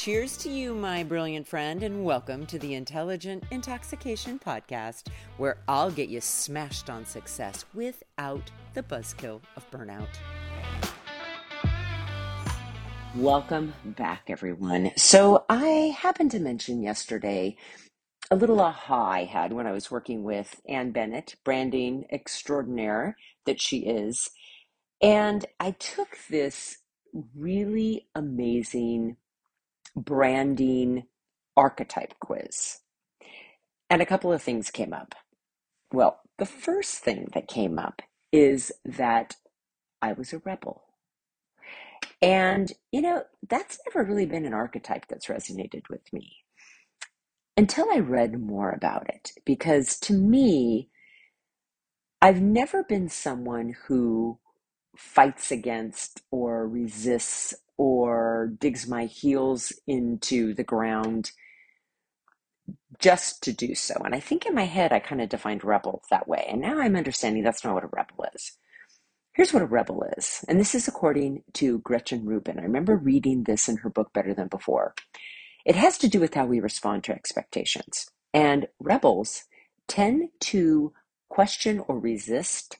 Cheers to you, my brilliant friend, and welcome to the Intelligent Intoxication Podcast, where I'll get you smashed on success without the buzzkill of burnout. Welcome back, everyone. So, I happened to mention yesterday a little aha I had when I was working with Ann Bennett, branding extraordinaire that she is. And I took this really amazing branding archetype quiz. And a couple of things came up. Well, the first thing that came up is that I was a rebel. And, you know, that's never really been an archetype that's resonated with me until I read more about it. Because to me, I've never been someone who fights against or resists or digs my heels into the ground just to do so. And I think in my head, I kind of defined rebel that way. And now I'm understanding that's not what a rebel is. Here's what a rebel is. And this is according to Gretchen Rubin. I remember reading this in her book Better Than Before. It has to do with how we respond to expectations. And rebels tend to question or resist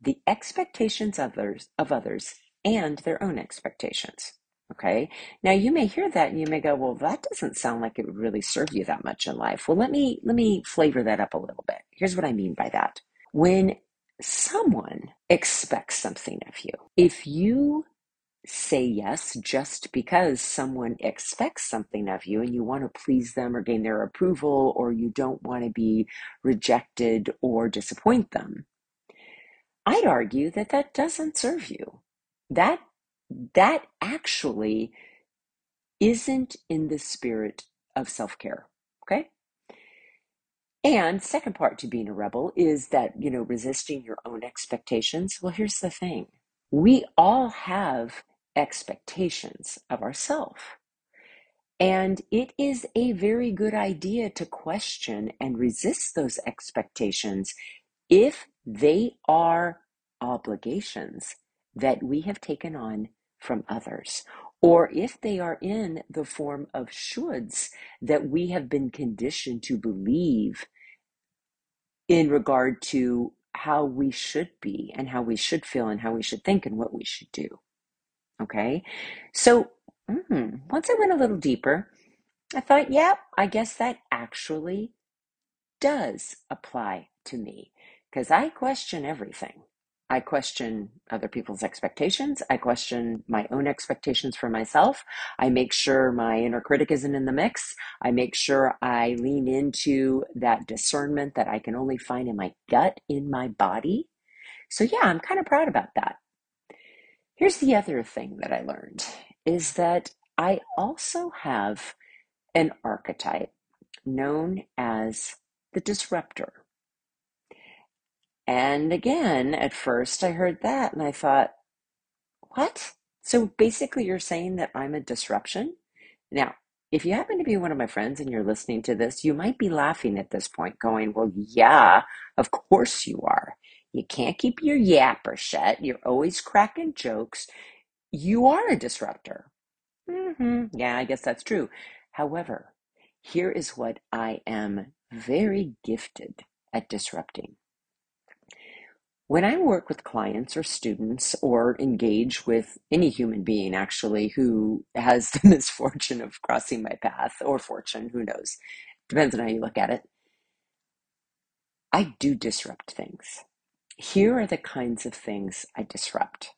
the expectations of others, of others and their own expectations. Okay. Now you may hear that and you may go, well, that doesn't sound like it would really serve you that much in life. Well, let me, let me flavor that up a little bit. Here's what I mean by that. When someone expects something of you, if you say yes just because someone expects something of you and you want to please them or gain their approval or you don't want to be rejected or disappoint them, I'd argue that that doesn't serve you. That that actually isn't in the spirit of self care. Okay. And second part to being a rebel is that, you know, resisting your own expectations. Well, here's the thing we all have expectations of ourselves. And it is a very good idea to question and resist those expectations if they are obligations that we have taken on from others, or if they are in the form of shoulds that we have been conditioned to believe in regard to how we should be and how we should feel and how we should think and what we should do. Okay, so mm, once I went a little deeper, I thought, yeah, I guess that actually does apply to me because I question everything. I question other people's expectations. I question my own expectations for myself. I make sure my inner critic isn't in the mix. I make sure I lean into that discernment that I can only find in my gut, in my body. So, yeah, I'm kind of proud about that. Here's the other thing that I learned is that I also have an archetype known as the disruptor. And again, at first I heard that and I thought, what? So basically, you're saying that I'm a disruption? Now, if you happen to be one of my friends and you're listening to this, you might be laughing at this point, going, Well, yeah, of course you are. You can't keep your yapper shut. You're always cracking jokes. You are a disruptor. Mm-hmm. Yeah, I guess that's true. However, here is what I am very gifted at disrupting. When I work with clients or students or engage with any human being actually who has the misfortune of crossing my path or fortune, who knows, depends on how you look at it, I do disrupt things. Here are the kinds of things I disrupt.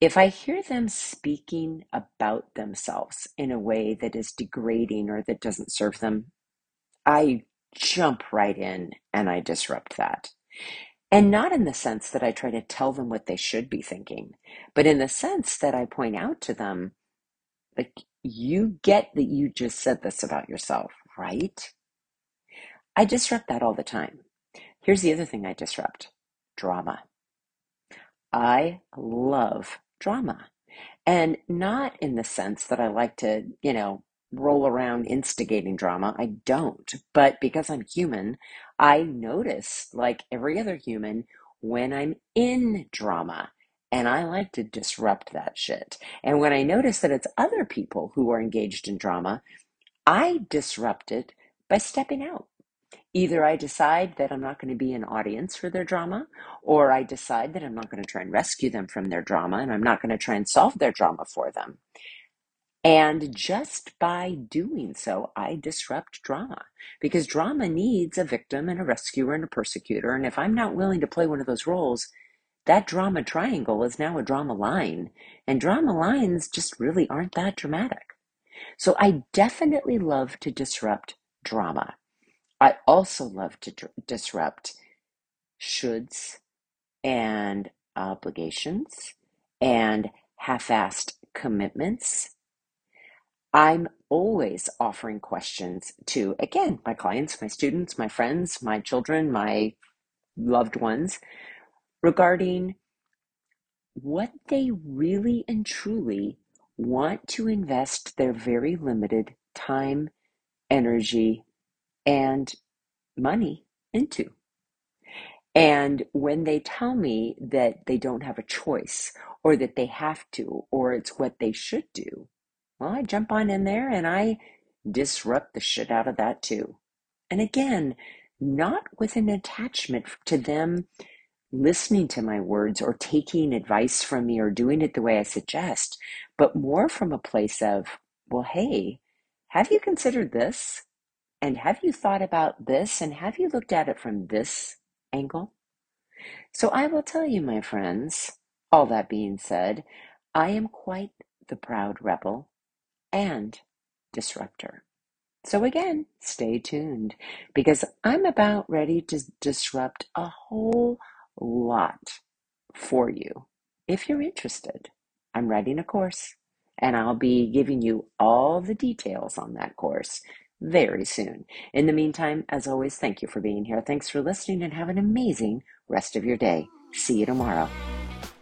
If I hear them speaking about themselves in a way that is degrading or that doesn't serve them, I jump right in and I disrupt that. And not in the sense that I try to tell them what they should be thinking, but in the sense that I point out to them, like, you get that you just said this about yourself, right? I disrupt that all the time. Here's the other thing I disrupt drama. I love drama. And not in the sense that I like to, you know, roll around instigating drama. I don't. But because I'm human, I notice, like every other human, when I'm in drama. And I like to disrupt that shit. And when I notice that it's other people who are engaged in drama, I disrupt it by stepping out. Either I decide that I'm not going to be an audience for their drama, or I decide that I'm not going to try and rescue them from their drama and I'm not going to try and solve their drama for them. And just by doing so, I disrupt drama because drama needs a victim and a rescuer and a persecutor. And if I'm not willing to play one of those roles, that drama triangle is now a drama line. And drama lines just really aren't that dramatic. So I definitely love to disrupt drama. I also love to dr- disrupt shoulds and obligations and half assed commitments. I'm always offering questions to, again, my clients, my students, my friends, my children, my loved ones regarding what they really and truly want to invest their very limited time, energy, and money into. And when they tell me that they don't have a choice or that they have to or it's what they should do, well, I jump on in there and I disrupt the shit out of that too. And again, not with an attachment to them listening to my words or taking advice from me or doing it the way I suggest, but more from a place of, well, hey, have you considered this? And have you thought about this? And have you looked at it from this angle? So I will tell you, my friends, all that being said, I am quite the proud rebel and disruptor. So again, stay tuned because I'm about ready to disrupt a whole lot for you if you're interested. I'm writing a course and I'll be giving you all the details on that course very soon. In the meantime, as always, thank you for being here. Thanks for listening and have an amazing rest of your day. See you tomorrow.